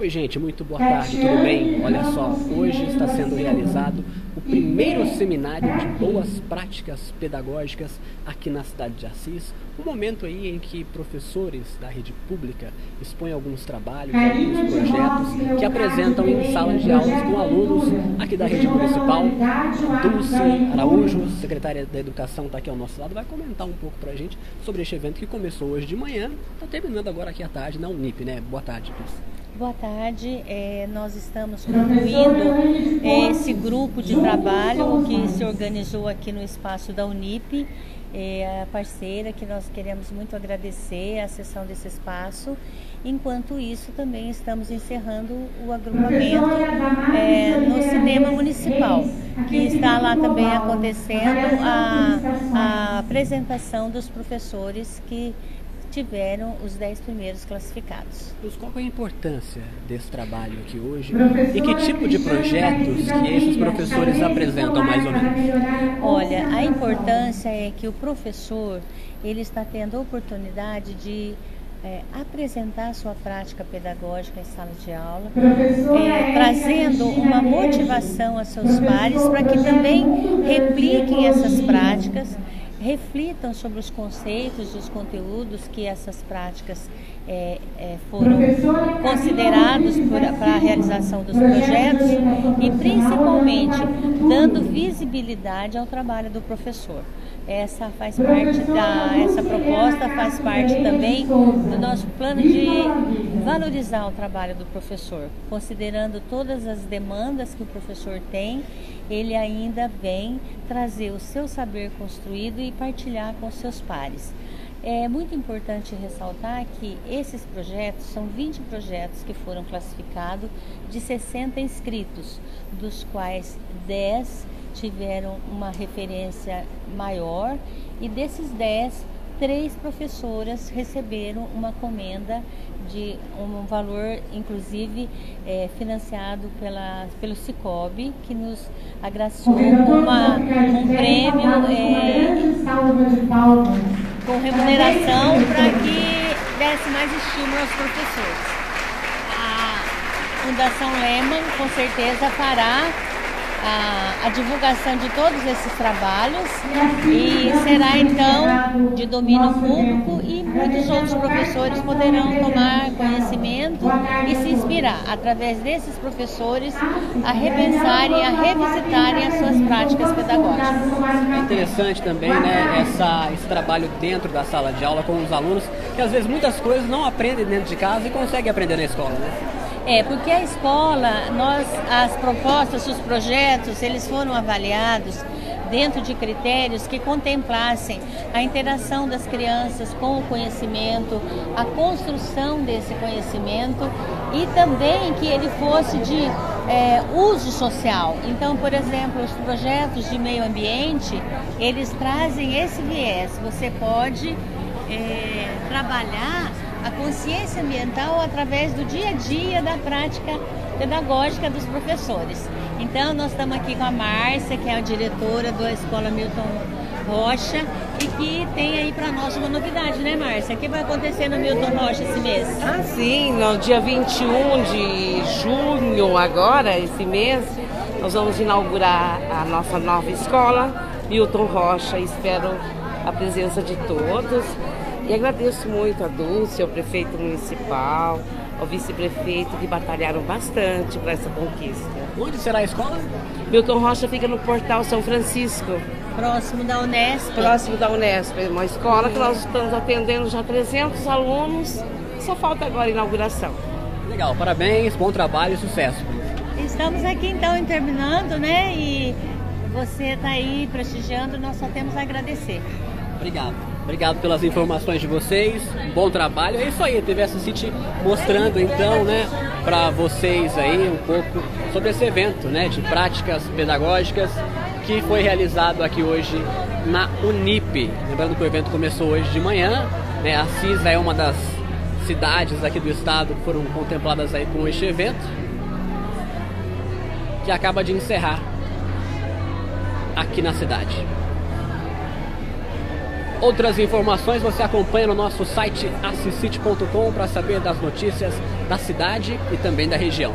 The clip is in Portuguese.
Oi, gente, muito boa tarde, tudo bem? Olha só, hoje está sendo realizado o primeiro seminário de boas práticas pedagógicas aqui na cidade de Assis. Um momento aí em que professores da rede pública expõem alguns trabalhos, alguns projetos que apresentam em salas de aulas com alunos aqui da rede municipal. Dulce Araújo, secretária da Educação, está aqui ao nosso lado, vai comentar um pouco para a gente sobre este evento que começou hoje de manhã, está terminando agora aqui à tarde na Unip, né? Boa tarde, Dulce. Boa tarde, é, nós estamos concluindo é, esse grupo de trabalho que se organizou aqui no espaço da Unip, é, a parceira que nós queremos muito agradecer a sessão desse espaço. Enquanto isso, também estamos encerrando o agrupamento é, no cinema municipal, que está lá também acontecendo a, a apresentação dos professores que tiveram os 10 primeiros classificados. Qual é a importância desse trabalho aqui hoje e que tipo de projetos que esses professores apresentam mais ou menos? Olha, a importância é que o professor ele está tendo a oportunidade de é, apresentar sua prática pedagógica em sala de aula, é, trazendo uma motivação a seus pares para que também repliquem essas práticas reflitam sobre os conceitos e os conteúdos que essas práticas é, é, foram considerados para a realização dos projetos e principalmente dando visibilidade ao trabalho do professor. Essa faz parte da essa proposta faz parte também do nosso plano de valorizar o trabalho do professor, considerando todas as demandas que o professor tem, ele ainda vem trazer o seu saber construído e partilhar com seus pares. É muito importante ressaltar que esses projetos são 20 projetos que foram classificados de 60 inscritos, dos quais 10 tiveram uma referência maior e desses 10, três professoras receberam uma comenda de um valor, inclusive, é, financiado pela, pelo Cicobi, que nos agraciou com uma, um prêmio é, com remuneração para que desse mais estímulo aos professores. A Fundação Lehman, com certeza, fará a, a, divulgação de todos esses trabalhos e será então de domínio público e muitos outros professores poderão tomar conhecimento e se inspirar através desses professores a repensarem, a revisitarem as suas práticas pedagógicas. É interessante também né, essa, esse trabalho dentro da sala de aula com os alunos, que às vezes muitas coisas não aprendem dentro de casa e conseguem aprender na escola. Né? É, porque a escola, nós, as propostas, os projetos, eles foram avaliados dentro de critérios que contemplassem a interação das crianças com o conhecimento, a construção desse conhecimento e também que ele fosse de é, uso social. Então, por exemplo, os projetos de meio ambiente, eles trazem esse viés. Você pode é, trabalhar a consciência ambiental através do dia a dia da prática pedagógica dos professores. Então, nós estamos aqui com a Márcia, que é a diretora da Escola Milton Rocha, e que tem aí para nós uma novidade, né, Márcia? O que vai acontecer no Milton Rocha esse mês? Ah, sim, no dia 21 de junho, agora, esse mês, nós vamos inaugurar a nossa nova escola, Milton Rocha. Espero a presença de todos e agradeço muito a Dulce, ao prefeito municipal, ao vice-prefeito que batalharam bastante para essa conquista. Onde será a escola? Milton Rocha fica no Portal São Francisco. Próximo da Unesp. Próximo da Unesp, uma escola que nós estamos atendendo já 300 alunos. Só falta agora a inauguração. Legal, parabéns, bom trabalho e sucesso. Estamos aqui então terminando, né? E você está aí prestigiando, nós só temos a agradecer. Obrigado. Obrigado pelas informações de vocês. Bom trabalho. É isso aí, a TV City mostrando então, né, para vocês aí um pouco sobre esse evento, né, de práticas pedagógicas que foi realizado aqui hoje na Unip. Lembrando que o evento começou hoje de manhã, né? A CISA é uma das cidades aqui do estado que foram contempladas aí com este evento, que acaba de encerrar aqui na cidade. Outras informações você acompanha no nosso site assisite.com para saber das notícias da cidade e também da região.